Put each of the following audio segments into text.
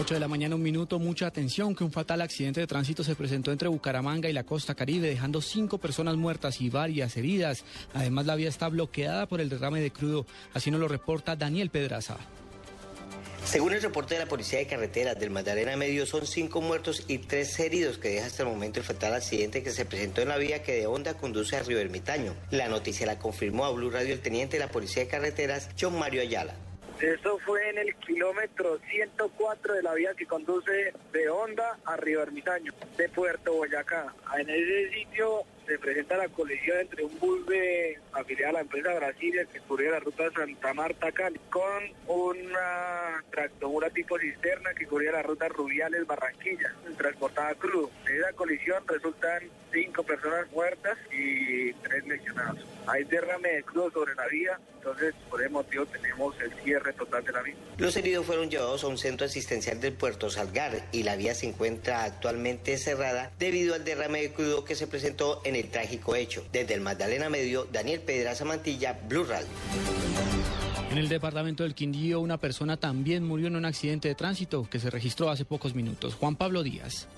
8 de la mañana, un minuto. Mucha atención que un fatal accidente de tránsito se presentó entre Bucaramanga y la costa caribe, dejando cinco personas muertas y varias heridas. Además, la vía está bloqueada por el derrame de crudo. Así nos lo reporta Daniel Pedraza. Según el reporte de la Policía de Carreteras del Magdalena Medio, son cinco muertos y tres heridos que deja hasta el momento el fatal accidente que se presentó en la vía que de Honda conduce a Río Ermitaño. La noticia la confirmó a Blue Radio el teniente de la Policía de Carreteras, John Mario Ayala. Eso fue en el kilómetro 104 de la vía que conduce de Honda a Río Ermitaño, de Puerto Boyacá. En ese sitio se presenta la colisión entre un bus afiliado a la empresa Brasilia que cubría la ruta Santa Marta Cali con una tractomula tipo cisterna que cubría la ruta Rubiales Barranquilla, transportada crudo. En esa colisión resultan cinco personas muertas y tres lesionados. Hay derrame de crudo sobre la vía, entonces por ese motivo tenemos el cierre total de la vía. Los heridos fueron llevados a un centro asistencial del puerto Salgar y la vía se encuentra actualmente cerrada debido al derrame de crudo que se presentó en el trágico hecho. Desde el Magdalena Medio, Daniel Pedraza Mantilla, Blue Radio. En el departamento del Quindío, una persona también murió en un accidente de tránsito que se registró hace pocos minutos. Juan Pablo Díaz.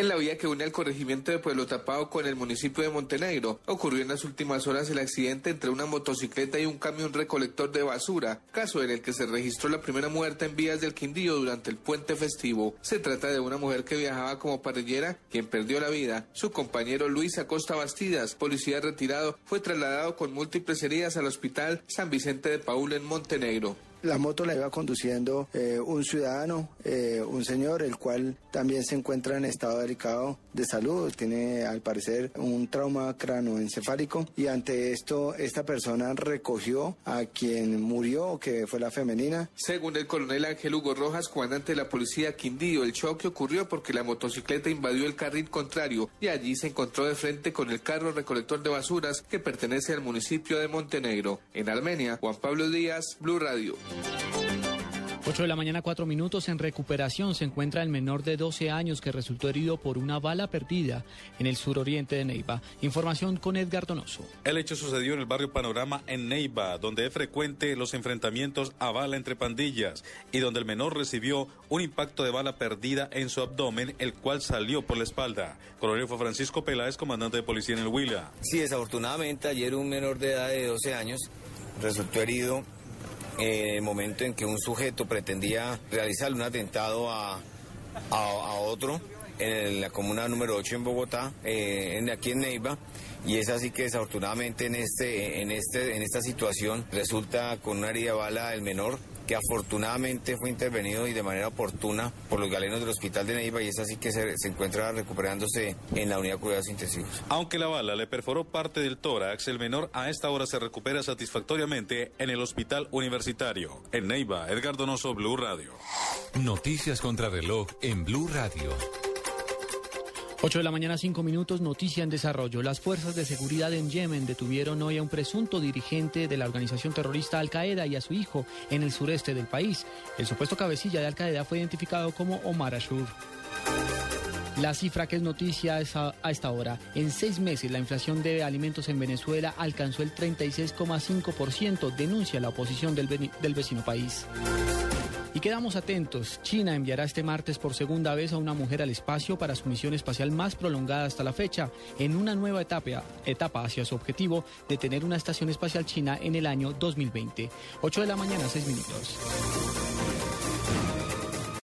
En la vía que une el corregimiento de Pueblo Tapado con el municipio de Montenegro, ocurrió en las últimas horas el accidente entre una motocicleta y un camión recolector de basura, caso en el que se registró la primera muerte en vías del Quindío durante el puente festivo. Se trata de una mujer que viajaba como parrillera, quien perdió la vida. Su compañero Luis Acosta Bastidas, policía retirado, fue trasladado con múltiples heridas al hospital San Vicente de Paul en Montenegro. La moto la iba conduciendo eh, un ciudadano, eh, un señor, el cual también se encuentra en estado delicado de salud, tiene al parecer un trauma cranoencefálico y ante esto esta persona recogió a quien murió, que fue la femenina. Según el coronel Ángel Hugo Rojas, comandante de la policía Quindío, el choque ocurrió porque la motocicleta invadió el carril contrario y allí se encontró de frente con el carro recolector de basuras que pertenece al municipio de Montenegro. En Armenia, Juan Pablo Díaz, Blue Radio. 8 de la mañana, 4 minutos. En recuperación se encuentra el menor de 12 años que resultó herido por una bala perdida en el suroriente de Neiva. Información con Edgar Donoso. El hecho sucedió en el barrio Panorama en Neiva, donde es frecuente los enfrentamientos a bala entre pandillas y donde el menor recibió un impacto de bala perdida en su abdomen, el cual salió por la espalda. Coronel fue Francisco Peláez, comandante de policía en el Huila. Sí, desafortunadamente ayer un menor de edad de 12 años resultó herido en el momento en que un sujeto pretendía realizar un atentado a, a, otro en la comuna número 8 en Bogotá, eh, en, aquí en Neiva, y es así que desafortunadamente en, este, en, este, en esta situación resulta con una herida bala el menor que afortunadamente fue intervenido y de manera oportuna por los galenos del Hospital de Neiva y es así que se, se encuentra recuperándose en la unidad de cuidados intensivos. Aunque la bala le perforó parte del tórax, el menor a esta hora se recupera satisfactoriamente en el Hospital Universitario. En Neiva, Edgar Donoso, Blue Radio. Noticias contra reloj en Blue Radio. 8 de la mañana, 5 minutos, noticia en desarrollo. Las fuerzas de seguridad en Yemen detuvieron hoy a un presunto dirigente de la organización terrorista Al Qaeda y a su hijo en el sureste del país. El supuesto cabecilla de Al Qaeda fue identificado como Omar Ashur. La cifra que es noticia a esta hora. En seis meses la inflación de alimentos en Venezuela alcanzó el 36,5%, denuncia la oposición del, del vecino país. Y quedamos atentos. China enviará este martes por segunda vez a una mujer al espacio para su misión espacial más prolongada hasta la fecha, en una nueva etapa, etapa hacia su objetivo de tener una estación espacial china en el año 2020. 8 de la mañana, 6 minutos.